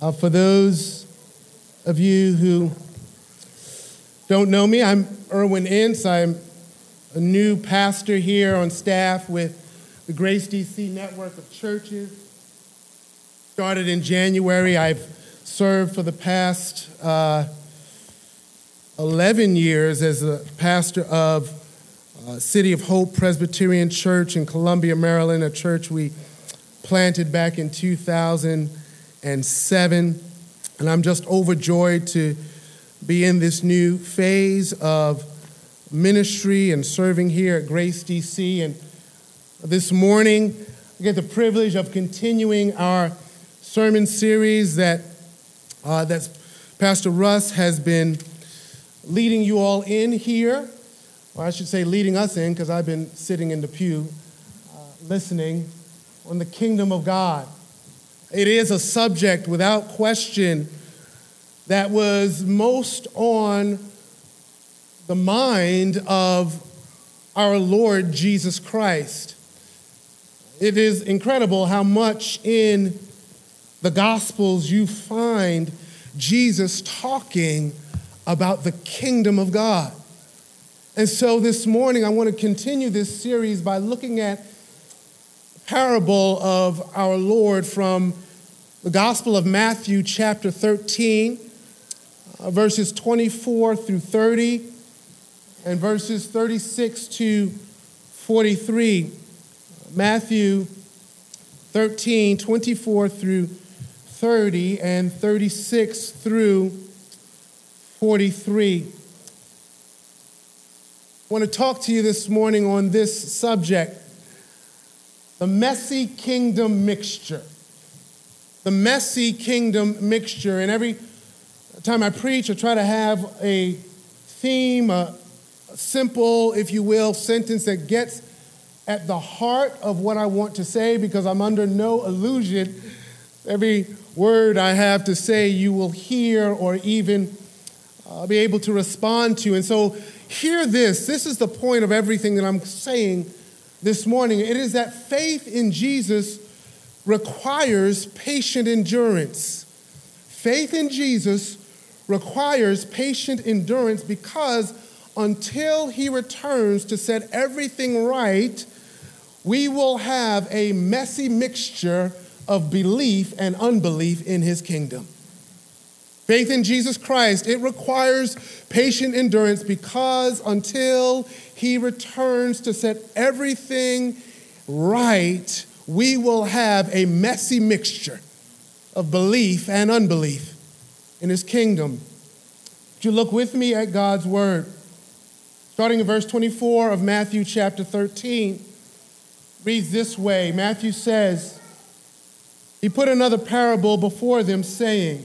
Uh, for those of you who don't know me, I'm Irwyn Ince. I'm a new pastor here on staff with the Grace DC network of churches. Started in January. I've served for the past uh, 11 years as a pastor of uh, City of Hope Presbyterian Church in Columbia, Maryland, a church we planted back in 2007. And 7. And I'm just overjoyed to be in this new phase of ministry and serving here at Grace DC. And this morning, I get the privilege of continuing our sermon series that uh, that's Pastor Russ has been leading you all in here, or I should say, leading us in, because I've been sitting in the pew uh, listening on the kingdom of God. It is a subject without question that was most on the mind of our Lord Jesus Christ. It is incredible how much in the Gospels you find Jesus talking about the kingdom of God. And so this morning, I want to continue this series by looking at parable of our Lord from the Gospel of Matthew, chapter 13, uh, verses 24 through 30, and verses 36 to 43. Matthew 13, 24 through 30, and 36 through 43. I want to talk to you this morning on this subject the messy kingdom mixture. The messy kingdom mixture. And every time I preach, I try to have a theme, a, simple, if you will, sentence that gets at the heart of what I want to say because I'm under no illusion. Every word I have to say, you will hear or even uh, be able to respond to. And so, hear this. This is the point of everything that I'm saying this morning. It is that faith in Jesus requires patient endurance. Faith in Jesus requires patient endurance because until he returns to set everything right, we will have a messy mixture of belief and unbelief in his kingdom. Faith in Jesus Christ, it requires patient endurance because until he returns to set everything right, we will have a messy mixture of belief and unbelief in his kingdom. Would you look with me at God's word? Starting in verse 24 of Matthew chapter 13, reads this way Matthew says, He put another parable before them, saying,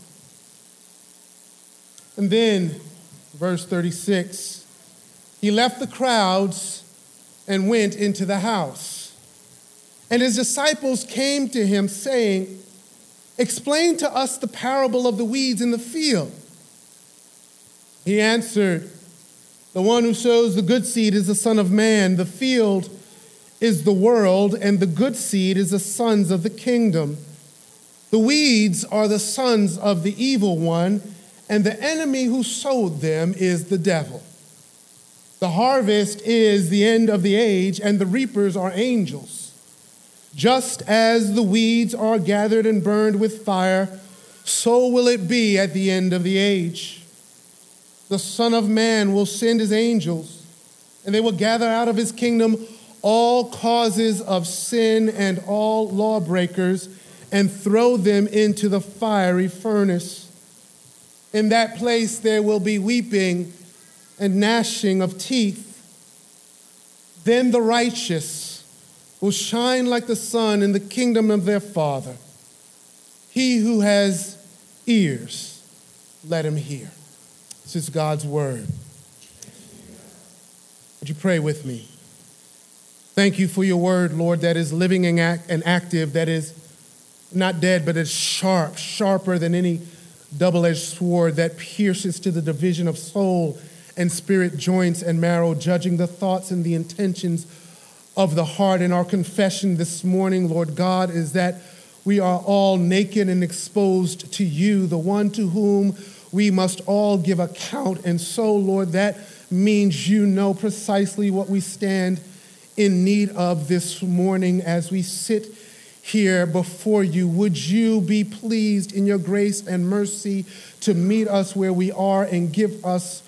And then, verse 36, he left the crowds and went into the house. And his disciples came to him, saying, Explain to us the parable of the weeds in the field. He answered, The one who sows the good seed is the Son of Man. The field is the world, and the good seed is the sons of the kingdom. The weeds are the sons of the evil one and the enemy who sowed them is the devil. The harvest is the end of the age, and the reapers are angels. Just as the weeds are gathered and burned with fire, so will it be at the end of the age. The Son of Man will send his angels, and they will gather out of his kingdom all causes of sin and all lawbreakers and throw them into the fiery furnace. In that place there will be weeping and gnashing of teeth. Then the righteous will shine like the sun in the kingdom of their Father. He who has ears, let him hear. This is God's word. Would you pray with me? Thank you for your word, Lord, that is living and, active, that is not dead, but is sharp, sharper than any double edged sword that pierces to the division of soul and spirit, joints and marrow, judging the thoughts and the intentions of the heart. And our confession this morning, Lord God, is that we are all naked and exposed to you, the one to whom we must all give account. And so, Lord, that means you know precisely what we stand in need of this morning as we sit here before you. Would you be pleased in your grace and mercy to meet us where we are and give us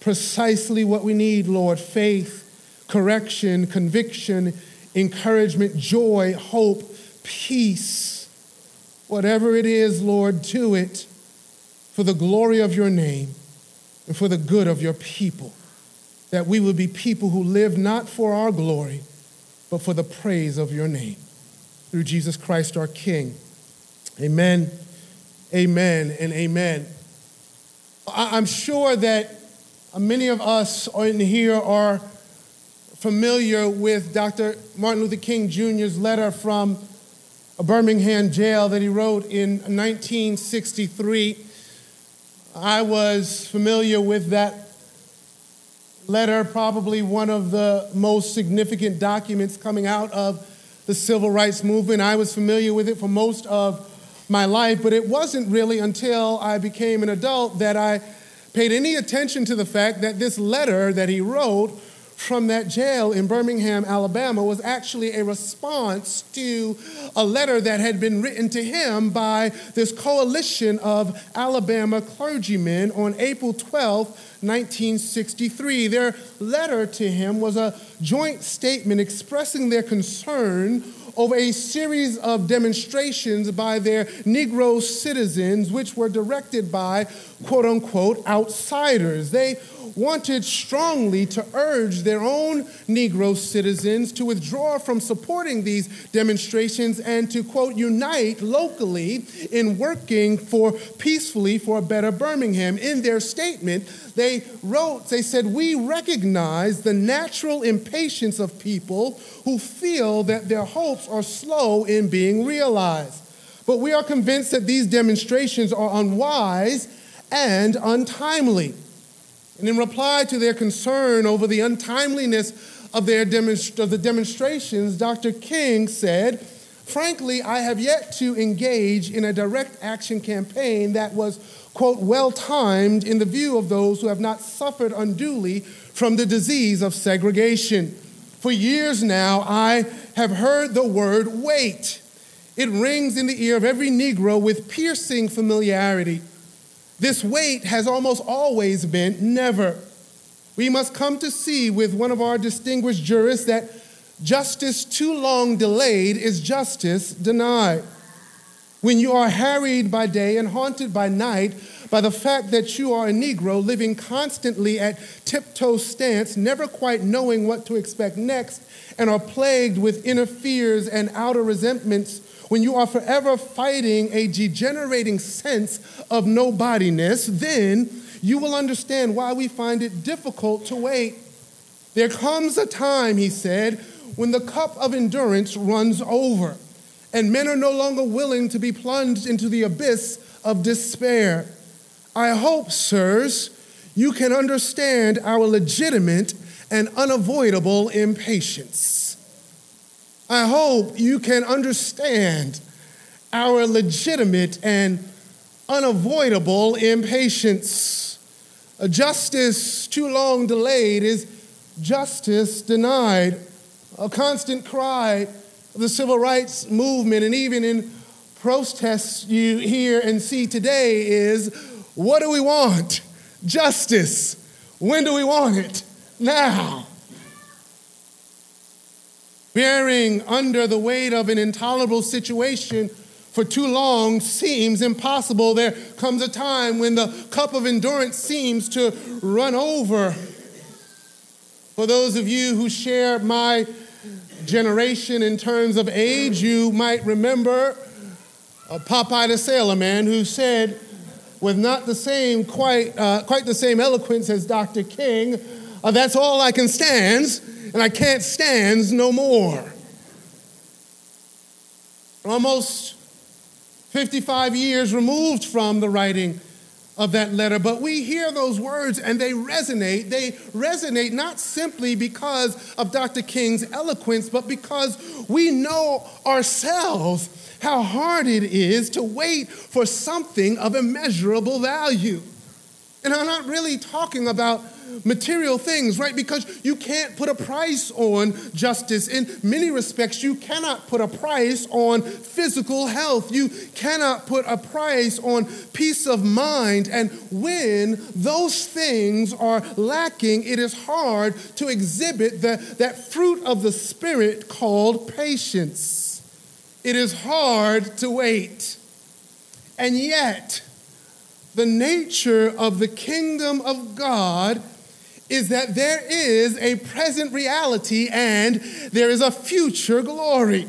precisely what we need, Lord faith correction, conviction, encouragement, joy, hope, peace. Whatever it is, Lord, do it for the glory of your name and for the good of your people. That we would be people who live not for our glory, but for the praise of your name. Through Jesus Christ our King. Amen, amen, and amen. I'm sure that many of us in here are familiar with Dr. Martin Luther King Jr.'s letter from a Birmingham jail that he wrote in 1963. I was familiar with that letter, probably one of the most significant documents coming out of the civil rights movement. I was familiar with it for most of my life, but it wasn't really until I became an adult that I paid any attention to the fact that this letter that he wrote from that jail in Birmingham, Alabama, was actually a response to a letter that had been written to him by this coalition of Alabama clergymen on April 12, 1963. Their letter to him was a joint statement expressing their concern over a series of demonstrations by their Negro citizens, which were directed by quote unquote outsiders. They wanted strongly to urge their own Negro citizens to withdraw from supporting these demonstrations and to, quote, unite locally in working for peacefully for a better Birmingham. In their statement, they wrote, they said, We recognize the natural impatience of people who feel that their hopes are slow in being realized. But we are convinced that these demonstrations are unwise and untimely. And in reply to their concern over the untimeliness of, their demonst- of the demonstrations, Dr. King said, Frankly, I have yet to engage in a direct action campaign that was, quote, well timed in the view of those who have not suffered unduly from the disease of segregation. For years now, I have heard the word wait. It rings in the ear of every Negro with piercing familiarity. This wait has almost always been never. We must come to see with one of our distinguished jurists that justice too long delayed is justice denied. When you are harried by day and haunted by night by the fact that you are a Negro living constantly at tiptoe stance, never quite knowing what to expect next, and are plagued with inner fears and outer resentments when you are forever fighting a degenerating sense of nobodiness, then you will understand why we find it difficult to wait. There comes a time, he said, when the cup of endurance runs over, and men are no longer willing to be plunged into the abyss of despair. I hope, sirs, you can understand our legitimate and unavoidable impatience. I hope you can understand our legitimate and unavoidable impatience. A justice too long delayed is justice denied. A constant cry of the civil rights movement and even in protests you hear and see today is what do we want? Justice. When do we want it? Now. Bearing under the weight of an intolerable situation for too long seems impossible. There comes a time when the cup of endurance seems to run over. For those of you who share my generation in terms of age, you might remember Popeye the Sailor Man who said, with not the same, quite, uh, quite the same eloquence as Dr. King, uh, that's all I can stand, and I can't stand no more. Almost 55 years removed from the writing of that letter, but we hear those words and they resonate. They resonate not simply because of Dr. King's eloquence, but because we know ourselves how hard it is to wait for something of immeasurable value. And I'm not really talking about material things, right? Because you can't put a price on justice. In many respects, you cannot put a price on physical health. You cannot put a price on peace of mind. And when those things are lacking, it is hard to exhibit the, that fruit of the Spirit called patience. It is hard to wait. And yet, the nature of the kingdom of God is that there is a present reality and there is a future glory.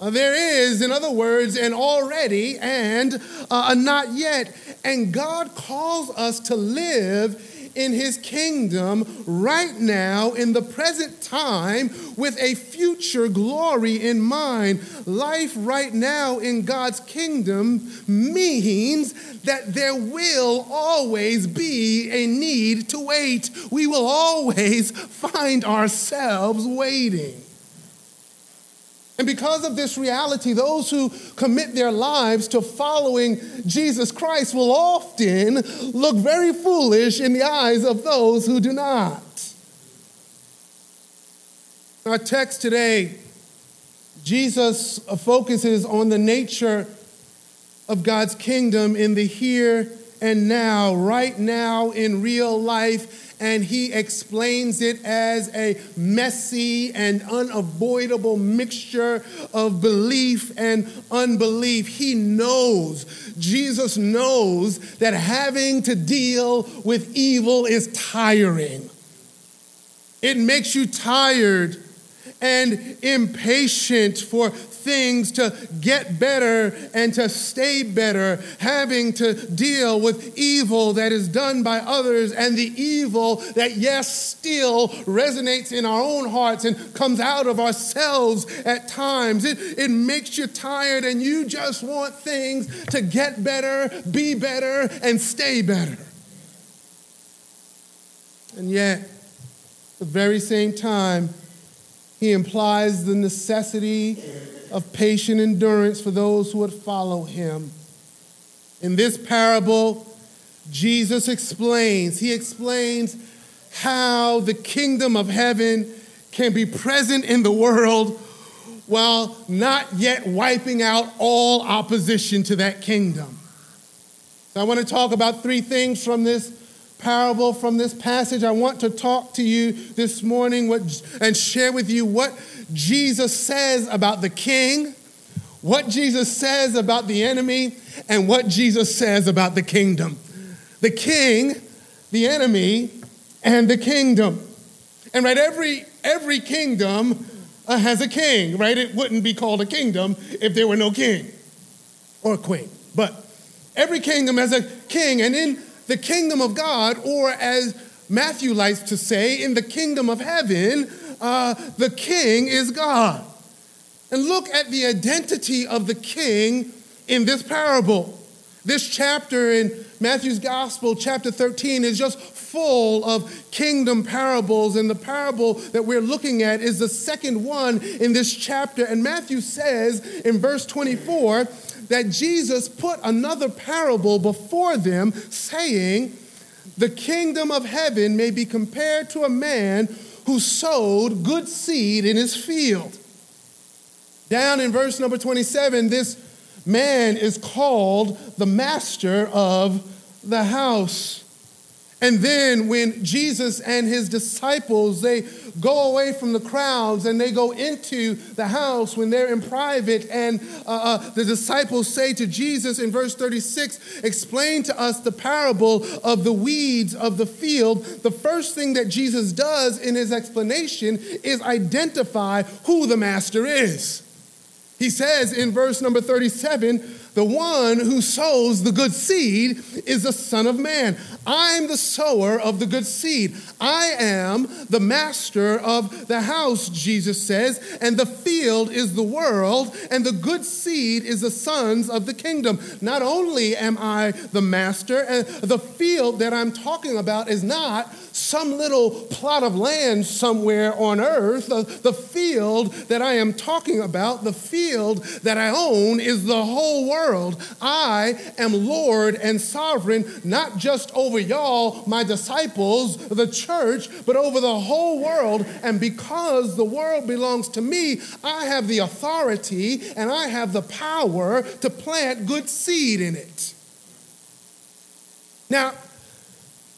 Uh, there is, in other words, an already and uh, a not yet. And God calls us to live in his kingdom right now in the present time with a future glory in mind. Life right now in God's kingdom means that there will always be a need to wait. We will always find ourselves waiting. And because of this reality, those who commit their lives to following Jesus Christ will often look very foolish in the eyes of those who do not. Our text today, Jesus focuses on the nature of God's kingdom in the here and now, right now in real life and he explains it as a messy and unavoidable mixture of belief and unbelief. He knows, Jesus knows that having to deal with evil is tiring. It makes you tired and impatient for things to get better and to stay better, having to deal with evil that is done by others and the evil that, yes, still resonates in our own hearts and comes out of ourselves at times. It, it makes you tired and you just want things to get better, be better, and stay better. And yet, at the very same time, he implies the necessity of patient endurance for those who would follow him. In this parable, Jesus explains, he explains how the kingdom of heaven can be present in the world while not yet wiping out all opposition to that kingdom. So I want to talk about three things from this parable, from this passage. I want to talk to you this morning and share with you what Jesus says about the king, what Jesus says about the enemy, and what Jesus says about the kingdom. The king, the enemy, and the kingdom. And right, every every kingdom uh, has a king, right? It wouldn't be called a kingdom if there were no king or queen. But every kingdom has a king, and in the kingdom of God, or as Matthew likes to say, in the kingdom of heaven, uh, the king is God. And look at the identity of the king in this parable. This chapter in Matthew's Gospel, chapter 13, is just full of kingdom parables. And the parable that we're looking at is the second one in this chapter. And Matthew says in verse 24 that Jesus put another parable before them, saying, The kingdom of heaven may be compared to a man who sowed good seed in his field. Down in verse number 27, this man is called the master of the house. And then when Jesus and his disciples, they go away from the crowds and they go into the house when they're in private and uh, uh, the disciples say to Jesus in verse 36, explain to us the parable of the weeds of the field. The first thing that Jesus does in his explanation is identify who the master is. He says in verse number 37, the one who sows the good seed is the Son of Man. I'm the sower of the good seed. I am the master of the house, Jesus says, and the field is the world, and the good seed is the sons of the kingdom. Not only am I the master, and the field that I'm talking about is not some little plot of land somewhere on earth. The, the field that I am talking about, the field that I own, is the whole world world. I am Lord and sovereign, not just over y'all, my disciples, the church, but over the whole world. And because the world belongs to me, I have the authority and I have the power to plant good seed in it. Now,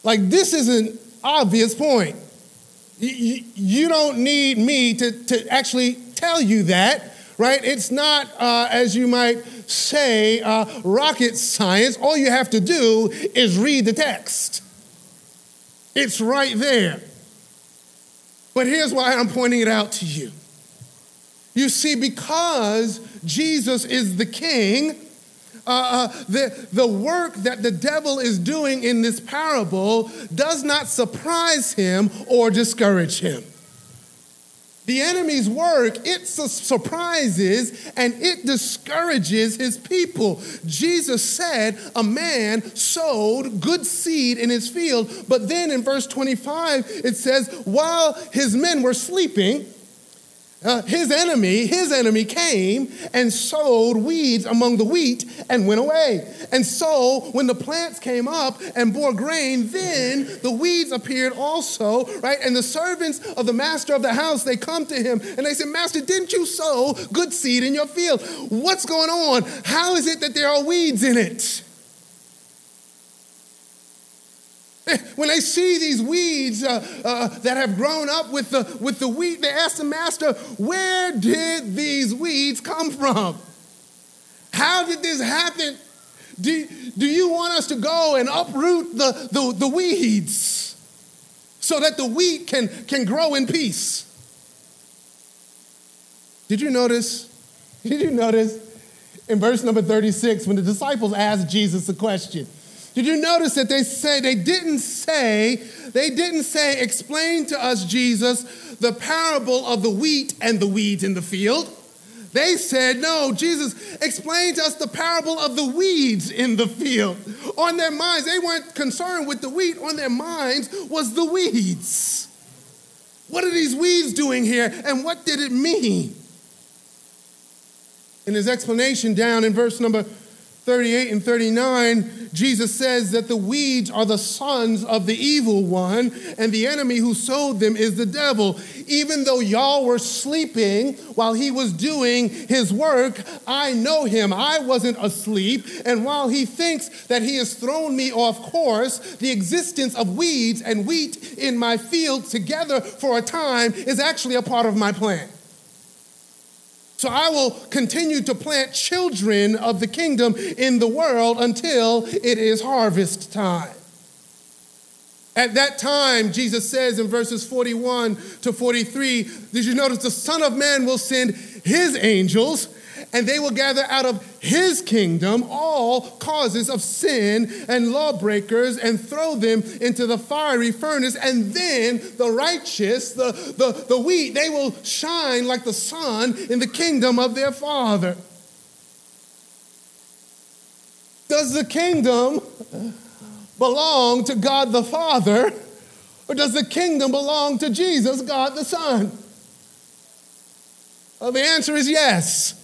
like this is an obvious point. You don't need me to, to actually tell you that, right? It's not, uh, as you might say uh, rocket science. All you have to do is read the text, it's right there. But here's why I'm pointing it out to you. You see, because Jesus is the king, uh, uh, the, the work that the devil is doing in this parable does not surprise him or discourage him. The enemy's work, it surprises and it discourages his people. Jesus said a man sowed good seed in his field, but then in verse 25 it says, while his men were sleeping, uh, his enemy, his enemy came and sowed weeds among the wheat and went away. And so when the plants came up and bore grain, then the weeds appeared also, right? And the servants of the master of the house, they come to him and they say, Master, didn't you sow good seed in your field? What's going on? How is it that there are weeds in it? When they see these weeds uh, uh, that have grown up with the, with the wheat, they ask the master, Where did these weeds come from? How did this happen? Do, do you want us to go and uproot the, the, the weeds so that the wheat can, can grow in peace? Did you notice? Did you notice in verse number 36 when the disciples asked Jesus a question? Did you notice that they say they didn't say, they didn't say, explain to us, Jesus, the parable of the wheat and the weeds in the field. They said, No, Jesus, explain to us the parable of the weeds in the field. On their minds, they weren't concerned with the wheat, on their minds was the weeds. What are these weeds doing here, and what did it mean? In his explanation down in verse number 38 and 39, Jesus says that the weeds are the sons of the evil one, and the enemy who sowed them is the devil. Even though y'all were sleeping while he was doing his work, I know him. I wasn't asleep. And while he thinks that he has thrown me off course, the existence of weeds and wheat in my field together for a time is actually a part of my plan. So I will continue to plant children of the kingdom in the world until it is harvest time. At that time, Jesus says in verses 41 to 43, did you notice the Son of Man will send his angels and they will gather out of his kingdom all causes of sin and lawbreakers and throw them into the fiery furnace. And then the righteous, the, the, the wheat, they will shine like the sun in the kingdom of their Father. Does the kingdom belong to God the Father, or does the kingdom belong to Jesus, God the Son? Well, the answer is yes.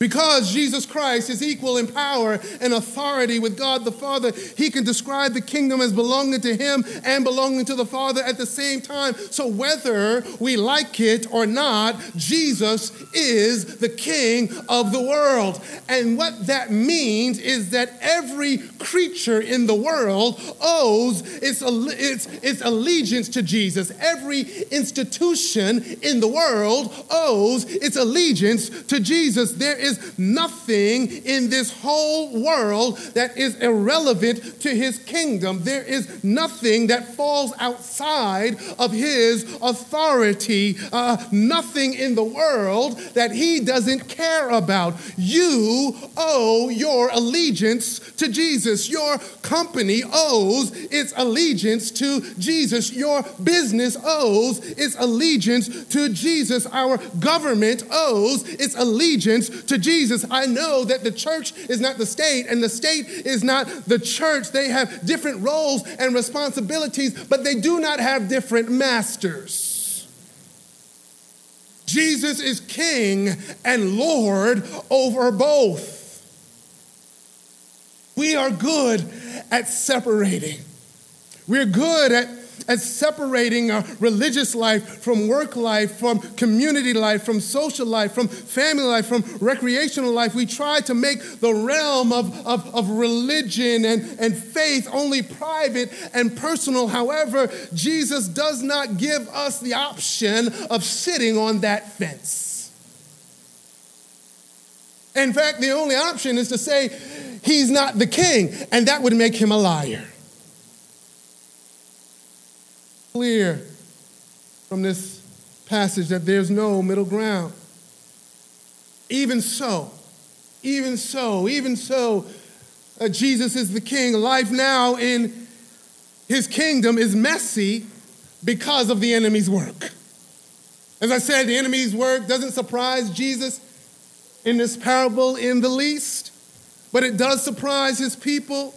Because Jesus Christ is equal in power and authority with God the Father, he can describe the kingdom as belonging to him and belonging to the Father at the same time. So, whether we like it or not, Jesus is the king of the world. And what that means is that every creature in the world owes its, its, its allegiance to Jesus. Every institution in the world owes its allegiance to Jesus. There is is nothing in this whole world that is irrelevant to his kingdom. There is nothing that falls outside of his authority. Uh, nothing in the world that he doesn't care about. You owe your allegiance to Jesus. Your company owes its allegiance to Jesus. Your business owes its allegiance to Jesus. Our government owes its allegiance to Jesus, I know that the church is not the state and the state is not the church. They have different roles and responsibilities, but they do not have different masters. Jesus is king and Lord over both. We are good at separating. We're good at at separating our religious life from work life, from community life, from social life, from family life, from recreational life. We try to make the realm of, of, of religion and, and faith only private and personal. However, Jesus does not give us the option of sitting on that fence. In fact, the only option is to say he's not the king, and that would make him a liar clear from this passage that there's no middle ground. Even so, even so, even so, uh, Jesus is the king. Life now in his kingdom is messy because of the enemy's work. As I said, the enemy's work doesn't surprise Jesus in this parable in the least, but it does surprise his people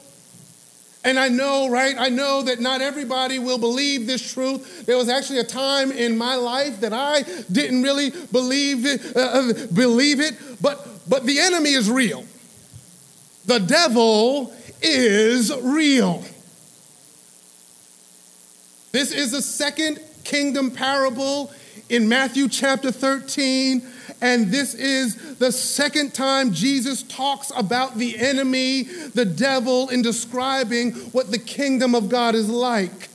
and I know, right? I know that not everybody will believe this truth. There was actually a time in my life that I didn't really believe it, uh, uh, believe it, but but the enemy is real. The devil is real. This is the second kingdom parable in Matthew chapter 13. And this is the second time Jesus talks about the enemy, the devil, in describing what the kingdom of God is like.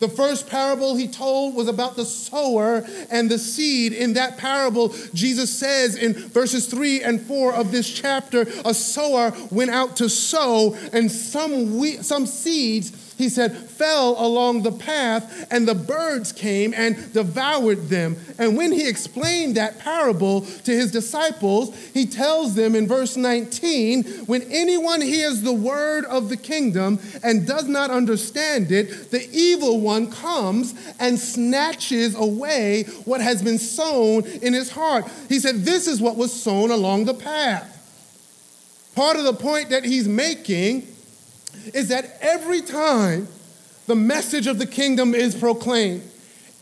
The first parable he told was about the sower and the seed. In that parable, Jesus says in verses 3 and 4 of this chapter, a sower went out to sow, and some, we- some seeds he said, fell along the path, and the birds came and devoured them. And when he explained that parable to his disciples, he tells them in verse 19 when anyone hears the word of the kingdom and does not understand it, the evil one comes and snatches away what has been sown in his heart. He said, This is what was sown along the path. Part of the point that he's making is that every time the message of the kingdom is proclaimed,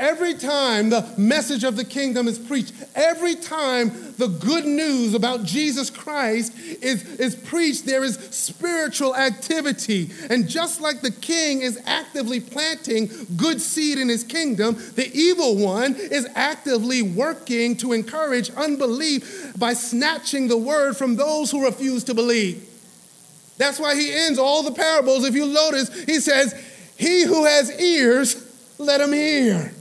every time the message of the kingdom is preached, every time the good news about Jesus Christ is, is preached, there is spiritual activity. And just like the king is actively planting good seed in his kingdom, the evil one is actively working to encourage unbelief by snatching the word from those who refuse to believe. That's why he ends all the parables. If you notice, he says, He who has ears, let him hear.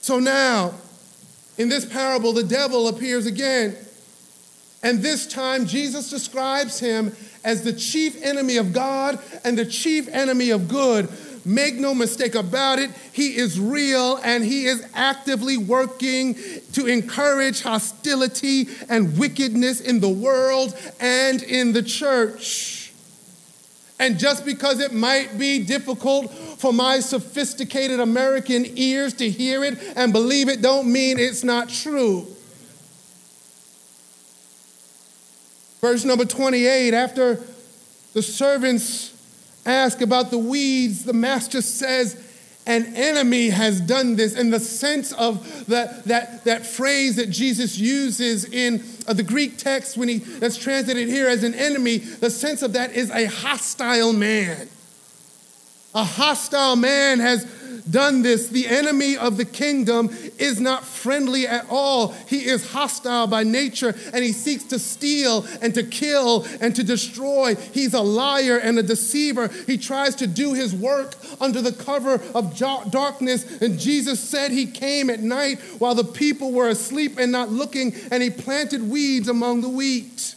So now, in this parable, the devil appears again. And this time, Jesus describes him as the chief enemy of God and the chief enemy of good. Make no mistake about it, he is real and he is actively working to encourage hostility and wickedness in the world and in the church. And just because it might be difficult for my sophisticated American ears to hear it and believe it, don't mean it's not true. Verse number 28 after the servants ask about the weeds, the master says, an enemy has done this And the sense of the, that, that phrase that Jesus uses in uh, the Greek text when he that's translated here as an enemy, the sense of that is a hostile man. A hostile man has done this. The enemy of the kingdom is not friendly at all. He is hostile by nature and he seeks to steal and to kill and to destroy. He's a liar and a deceiver. He tries to do his work under the cover of darkness. And Jesus said he came at night while the people were asleep and not looking, and he planted weeds among the wheat.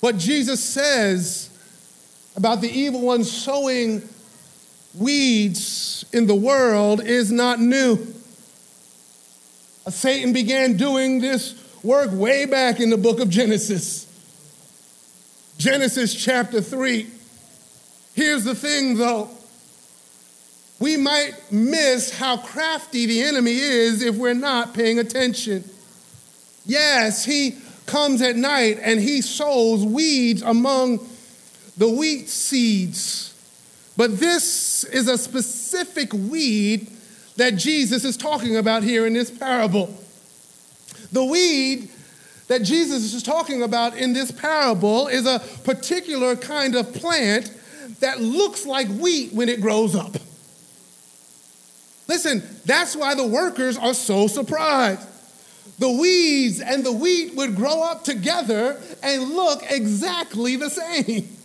What Jesus says about the evil one sowing weeds in the world is not new. Satan began doing this work way back in the book of Genesis. Genesis chapter 3. Here's the thing though. We might miss how crafty the enemy is if we're not paying attention. Yes, he comes at night and he sows weeds among the wheat seeds. But this is a specific weed that Jesus is talking about here in this parable. The weed that Jesus is talking about in this parable is a particular kind of plant that looks like wheat when it grows up. Listen, that's why the workers are so surprised. The weeds and the wheat would grow up together and look exactly the same.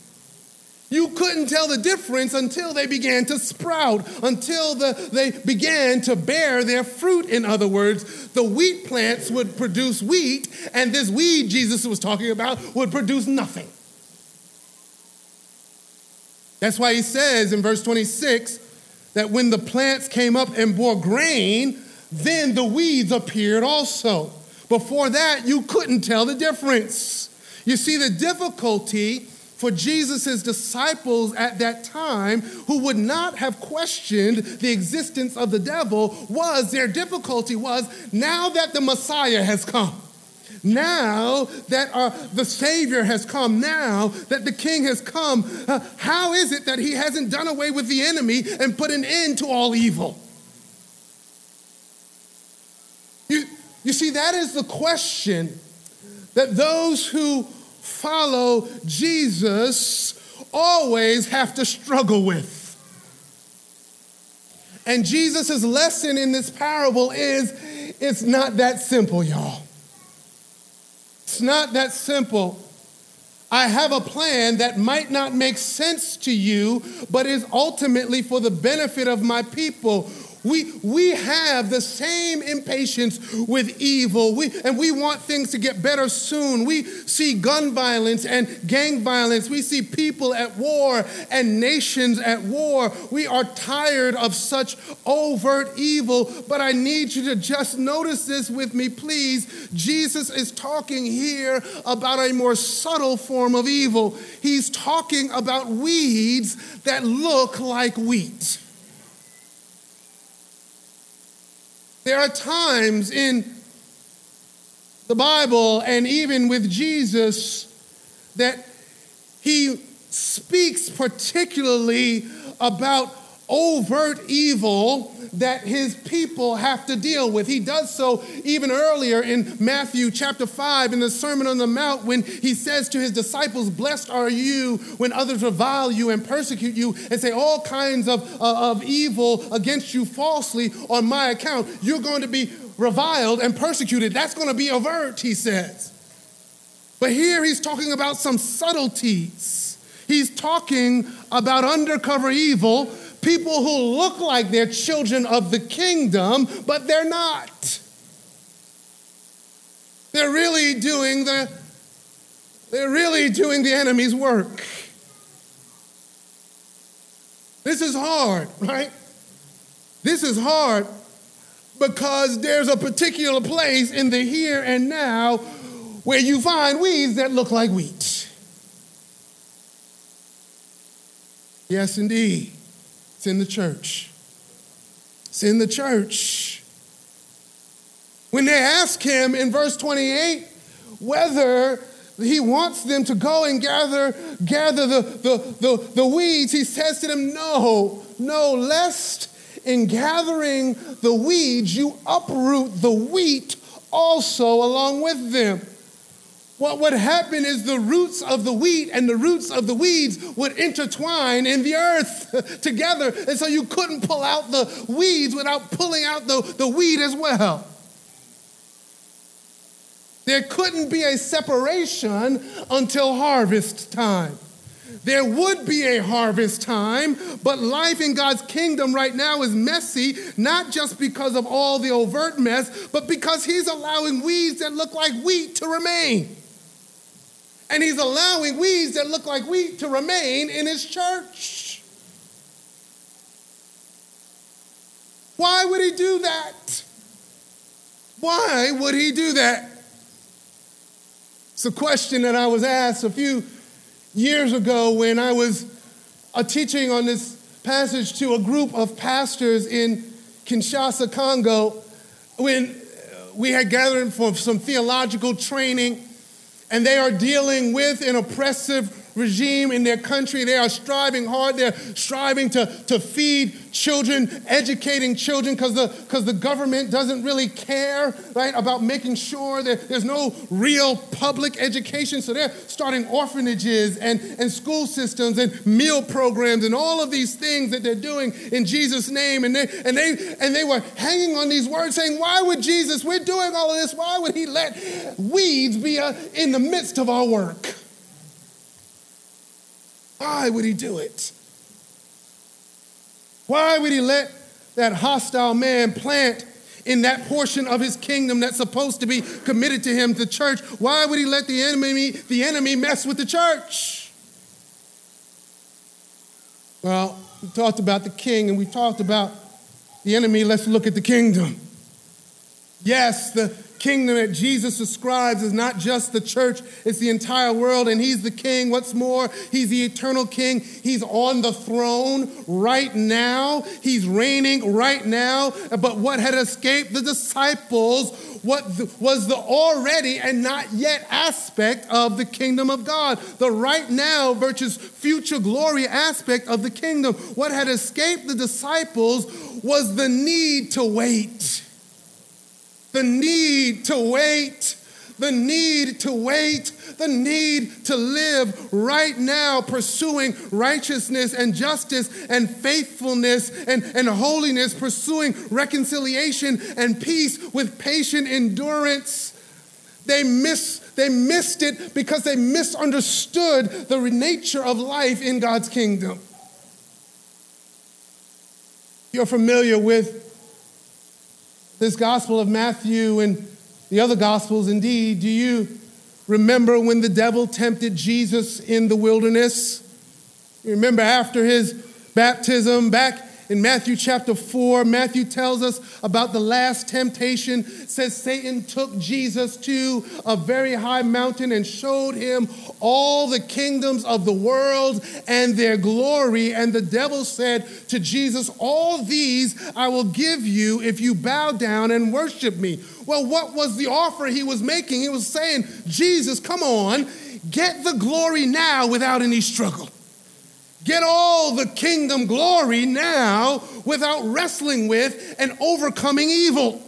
You couldn't tell the difference until they began to sprout, until the, they began to bear their fruit. In other words, the wheat plants would produce wheat, and this weed Jesus was talking about would produce nothing. That's why he says in verse 26 that when the plants came up and bore grain, then the weeds appeared also. Before that, you couldn't tell the difference. You see, the difficulty for Jesus' disciples at that time, who would not have questioned the existence of the devil, was their difficulty was now that the Messiah has come. Now that uh, the Savior has come, now that the King has come, uh, how is it that he hasn't done away with the enemy and put an end to all evil? You, you see, that is the question that those who follow Jesus always have to struggle with. And Jesus' lesson in this parable is it's not that simple, y'all. It's not that simple. I have a plan that might not make sense to you, but is ultimately for the benefit of my people we, we have the same impatience with evil, we, and we want things to get better soon. We see gun violence and gang violence. We see people at war and nations at war. We are tired of such overt evil, but I need you to just notice this with me, please. Jesus is talking here about a more subtle form of evil. He's talking about weeds that look like wheat. There are times in the Bible and even with Jesus that he speaks particularly about overt evil that his people have to deal with. He does so even earlier in Matthew chapter 5 in the Sermon on the Mount when he says to his disciples, Blessed are you when others revile you and persecute you and say all kinds of, uh, of evil against you falsely on my account. You're going to be reviled and persecuted. That's going to be overt, he says. But here he's talking about some subtleties. He's talking about undercover evil people who look like they're children of the kingdom, but they're not. They're really doing the they're really doing the enemy's work. This is hard, right? This is hard because there's a particular place in the here and now where you find weeds that look like wheat. Yes, indeed. It's in the church. It's in the church. When they ask him in verse 28 whether he wants them to go and gather, gather the, the, the, the weeds. He says to them, No, no, lest in gathering the weeds you uproot the wheat also along with them. What would happen is the roots of the wheat and the roots of the weeds would intertwine in the earth together. And so you couldn't pull out the weeds without pulling out the, the weed as well. There couldn't be a separation until harvest time. There would be a harvest time, but life in God's kingdom right now is messy, not just because of all the overt mess, but because He's allowing weeds that look like wheat to remain. And He's allowing weeds that look like wheat to remain in His church. Why would He do that? Why would He do that? It's a question that I was asked a few years ago when I was teaching on this passage to a group of pastors in Kinshasa, Congo, when we had gathered for some theological training, and they are dealing with an oppressive regime in their country. They are striving hard. They're striving to, to feed children, educating children, because the, cause the government doesn't really care, right, about making sure that there's no real public education. So they're starting orphanages and, and school systems and meal programs and all of these things that they're doing in Jesus' name. And they, and they, and they were hanging on these words saying, Why would Jesus, we're doing all of this, why would he let weeds be uh, in the midst of our work? Why would he do it? Why would he let that hostile man plant in that portion of his kingdom that's supposed to be committed to him, the church? Why would he let the enemy, the enemy mess with the church? Well, we talked about the king and we talked about the enemy. Let's look at the kingdom. Yes, the kingdom that Jesus describes is not just the church, it's the entire world, and He's the king. What's more, He's the eternal king. He's on the throne right now, He's reigning right now. But what had escaped the disciples what was the already and not yet aspect of the kingdom of God, the right now versus future glory aspect of the kingdom. What had escaped the disciples was the need to wait the need to wait, the need to wait, the need to live right now, pursuing righteousness and justice and faithfulness and, and holiness, pursuing reconciliation and peace with patient endurance. They, miss, they missed it because they misunderstood the nature of life in God's kingdom. You're familiar with this Gospel of Matthew and the other Gospels, indeed, do you remember when the devil tempted Jesus in the wilderness? You remember after his baptism, back in Matthew chapter 4, Matthew tells us about the last temptation. Says Satan took Jesus to a very high mountain and showed him all the kingdoms of the world and their glory. And the devil said to Jesus, All these I will give you if you bow down and worship me. Well, what was the offer he was making? He was saying, Jesus, come on, get the glory now without any struggle. Get all the kingdom glory now without wrestling with and overcoming evil.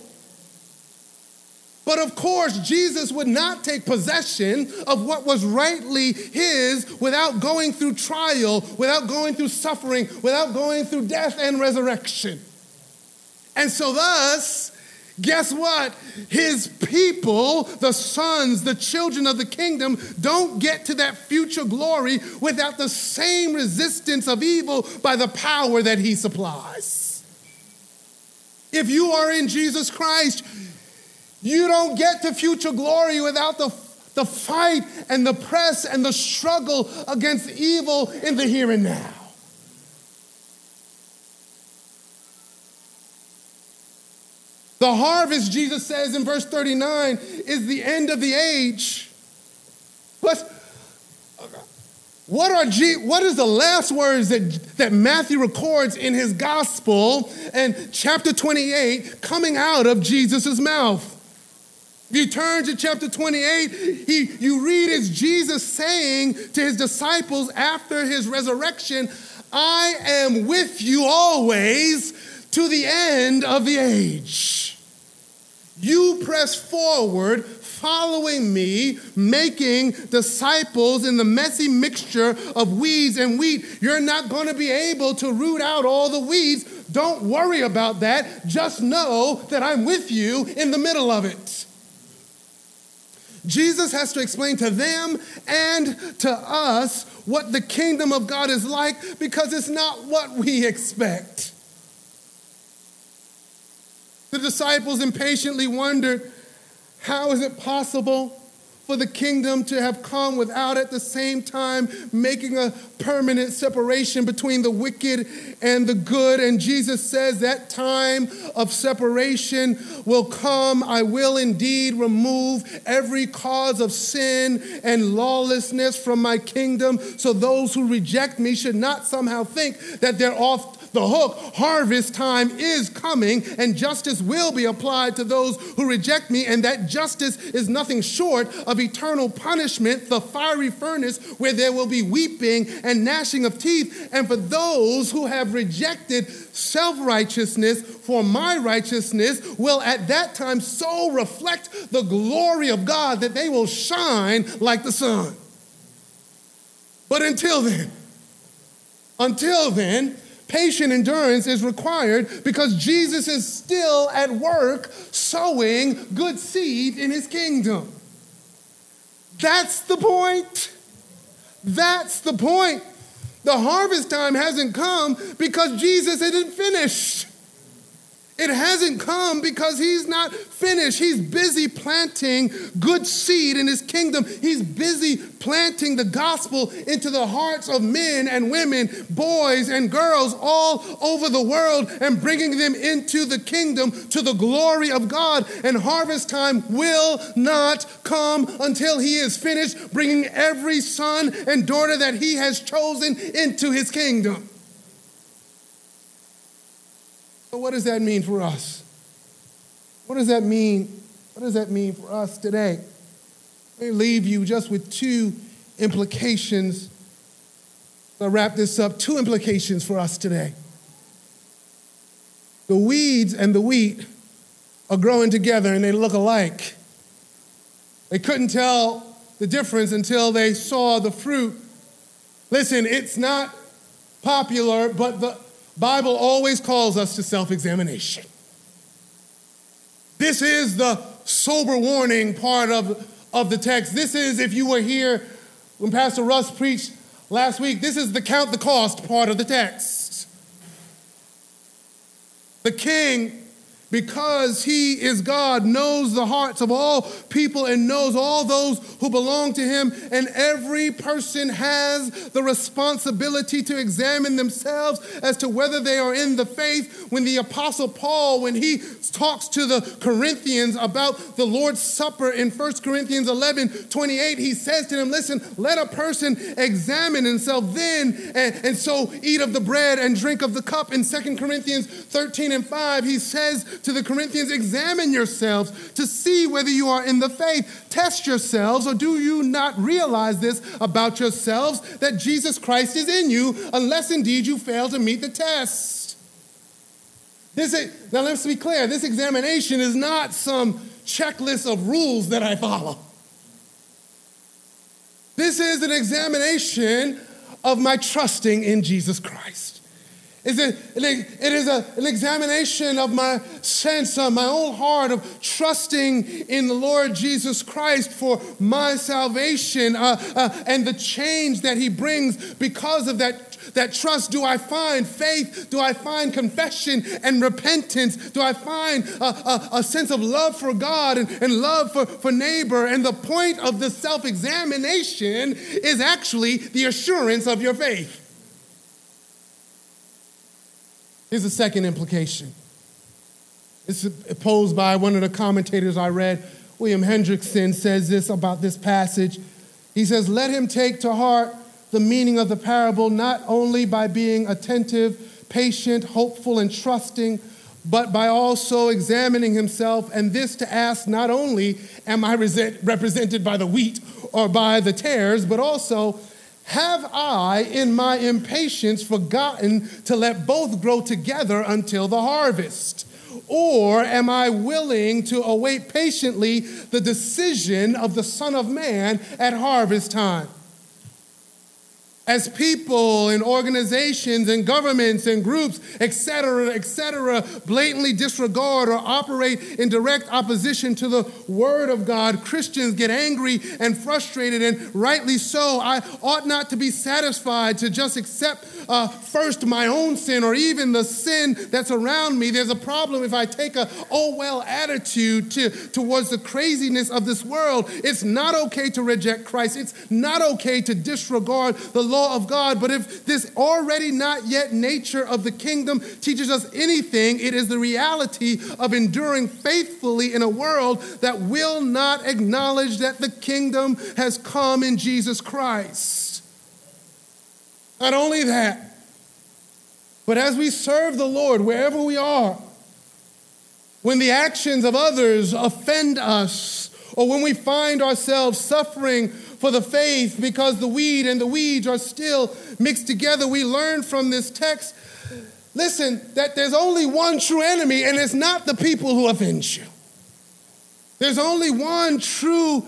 But of course, Jesus would not take possession of what was rightly his without going through trial, without going through suffering, without going through death and resurrection. And so, thus, Guess what? His people, the sons, the children of the kingdom, don't get to that future glory without the same resistance of evil by the power that he supplies. If you are in Jesus Christ, you don't get to future glory without the, the fight and the press and the struggle against evil in the here and now. The harvest, Jesus says in verse 39, is the end of the age. But what are G, what is the last words that, that Matthew records in his gospel and chapter 28 coming out of Jesus' mouth? If you turn to chapter 28, he, you read it's Jesus saying to his disciples after his resurrection, I am with you always to the end of the age. You press forward, following me, making disciples in the messy mixture of weeds and wheat. You're not going to be able to root out all the weeds. Don't worry about that. Just know that I'm with you in the middle of it. Jesus has to explain to them and to us what the kingdom of God is like because it's not what we expect. The disciples impatiently wondered, How is it possible for the kingdom to have come without at the same time making a permanent separation between the wicked and the good. And Jesus says that time of separation will come. I will indeed remove every cause of sin and lawlessness from my kingdom. So those who reject me should not somehow think that they're off the hook. Harvest time is coming, and justice will be applied to those who reject me, and that justice is nothing short of eternal punishment, the fiery furnace where there will be weeping and gnashing of teeth. And for those who have rejected self righteousness for my righteousness, will at that time so reflect the glory of God that they will shine like the sun. But until then, until then, Patient endurance is required because Jesus is still at work sowing good seed in his kingdom. That's the point. That's the point. The harvest time hasn't come because Jesus isn't finished. It hasn't come because he's not finished. He's busy planting good seed in his kingdom. He's busy planting the gospel into the hearts of men and women, boys and girls all over the world and bringing them into the kingdom to the glory of God. And harvest time will not come until he is finished bringing every son and daughter that he has chosen into his kingdom. So, what does that mean for us? What does that mean? What does that mean for us today? Let me leave you just with two implications. I'll wrap this up. Two implications for us today. The weeds and the wheat are growing together and they look alike. They couldn't tell the difference until they saw the fruit. Listen, it's not popular, but the Bible always calls us to self-examination. This is the sober warning part of, of the text. This is, if you were here when Pastor Russ preached last week, this is the count the cost part of the text. The king because he is God, knows the hearts of all people and knows all those who belong to him. And every person has the responsibility to examine themselves as to whether they are in the faith. When the Apostle Paul, when he talks to the Corinthians about the Lord's Supper in 1 Corinthians 11 28, he says to them, Listen, let a person examine himself then, and, and so eat of the bread and drink of the cup. In 2 Corinthians 13 and 5, he says, to the Corinthians, examine yourselves to see whether you are in the faith. Test yourselves, or do you not realize this about yourselves that Jesus Christ is in you, unless indeed you fail to meet the test? This, now, let's be clear this examination is not some checklist of rules that I follow. This is an examination of my trusting in Jesus Christ. It's a, it is a, an examination of my sense, of my own heart of trusting in the Lord Jesus Christ for my salvation uh, uh, and the change that He brings because of that, that trust. Do I find faith? Do I find confession and repentance? Do I find a, a, a sense of love for God and, and love for, for neighbor? And the point of the self examination is actually the assurance of your faith. Here's the second implication. It's posed by one of the commentators I read. William Hendriksen says this about this passage. He says, Let him take to heart the meaning of the parable not only by being attentive, patient, hopeful, and trusting, but by also examining himself, and this to ask not only, Am I represented by the wheat or by the tares, but also, Have I in my impatience forgotten to let both grow together until the harvest? Or am I willing to await patiently the decision of the Son of Man at harvest time? As people and organizations and governments and groups, etc., cetera, et cetera, blatantly disregard or operate in direct opposition to the Word of God, Christians get angry and frustrated, and rightly so. I ought not to be satisfied to just accept uh, first my own sin or even the sin that's around me. There's a problem if I take a oh well attitude to, towards the craziness of this world. It's not okay to reject Christ, it's not okay to disregard the law of God. But if this already not yet nature of the kingdom teaches us anything, it is the reality of enduring faithfully in a world that will not acknowledge that the kingdom has come in Jesus Christ. Not only that, but as we serve the Lord wherever we are, when the actions of others offend us, or when we find ourselves suffering for the faith because the weed and the weeds are still mixed together, we learn from this text listen, that there's only one true enemy, and it's not the people who offend you. There's only one true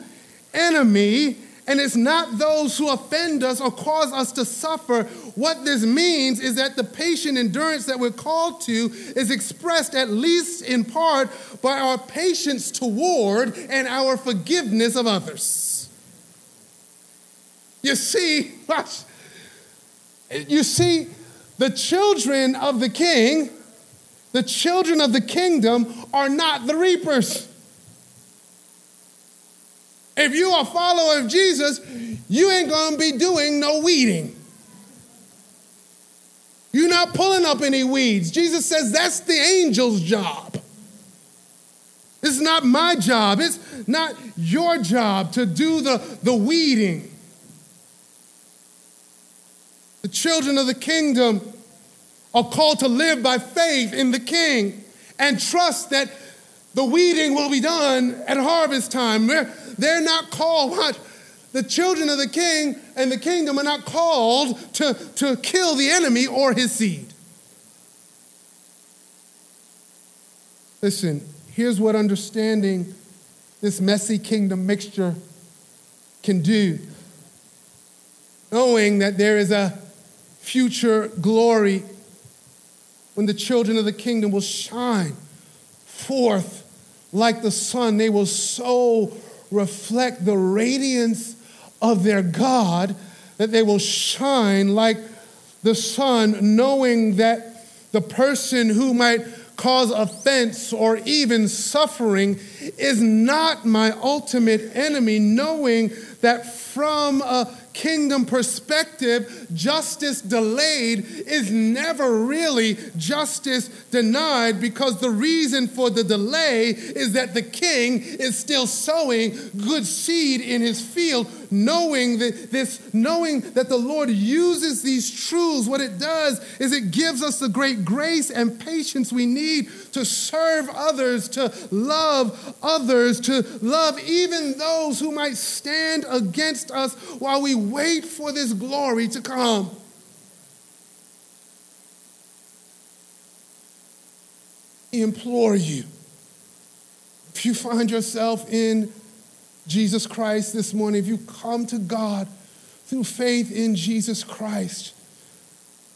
enemy, and it's not those who offend us or cause us to suffer. What this means is that the patient endurance that we're called to is expressed, at least in part, by our patience toward and our forgiveness of others. You see, you see, the children of the king, the children of the kingdom are not the reapers. If you are a follower of Jesus, you ain't gonna be doing no weeding. You're not pulling up any weeds. Jesus says that's the angel's job. It's not my job. It's not your job to do the, the weeding. The children of the kingdom are called to live by faith in the king and trust that the weeding will be done at harvest time. They're, not called what? The children of the king and the kingdom are not called to, to kill the enemy or his seed. Listen, here's what understanding this messy kingdom mixture can do. Knowing that there is a future glory when the children of the kingdom will shine forth like the sun. They will so reflect the radiance of their God that they will shine like the sun, knowing that the person who might cause offense or even suffering is not my ultimate enemy, knowing that from a kingdom perspective, justice delayed is never really justice denied because the reason for the delay is that the king is still sowing good seed in his field knowing that this knowing that the Lord uses these truths what it does is it gives us the great grace and patience we need to serve others to love others to love even those who might stand against us while we wait for this glory to come. Implore you if you find yourself in Jesus Christ this morning, if you come to God through faith in Jesus Christ,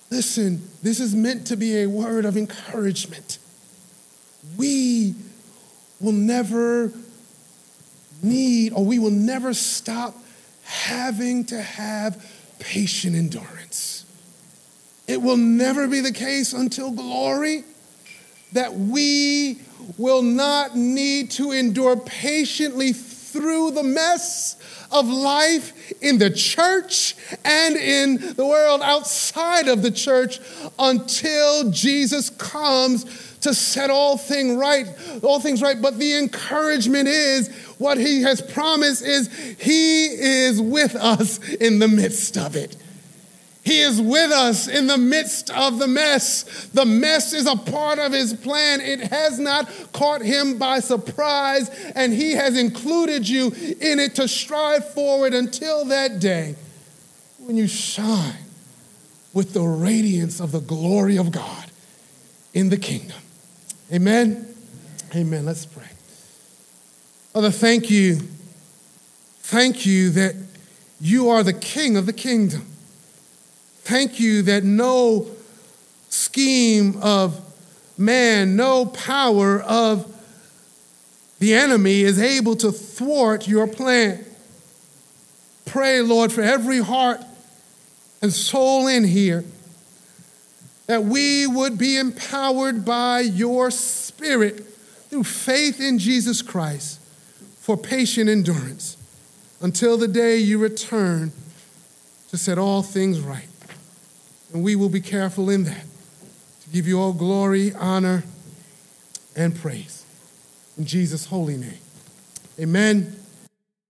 listen, this is meant to be a word of encouragement. We will never need, or we will never stop having to have patient endurance. It will never be the case until glory that we will not need to endure patiently through the mess of life in the church and in the world outside of the church until Jesus comes to set all things right, all things right. But the encouragement is what he has promised is he is with us in the midst of it. He is with us in the midst of the mess. The mess is a part of His plan. It has not caught Him by surprise, and He has included you in it to strive forward until that day when you shine with the radiance of the glory of God in the kingdom. Amen. Amen. Let's pray. Father, thank you. Thank you that you are the King of the kingdom. Thank you that no scheme of man, no power of the enemy is able to thwart your plan. Pray, Lord, for every heart and soul in here that we would be empowered by your Spirit through faith in Jesus Christ for patient endurance until the day you return to set all things right. And we will be careful in that to give you all glory, honor, and praise. In Jesus' holy name. Amen.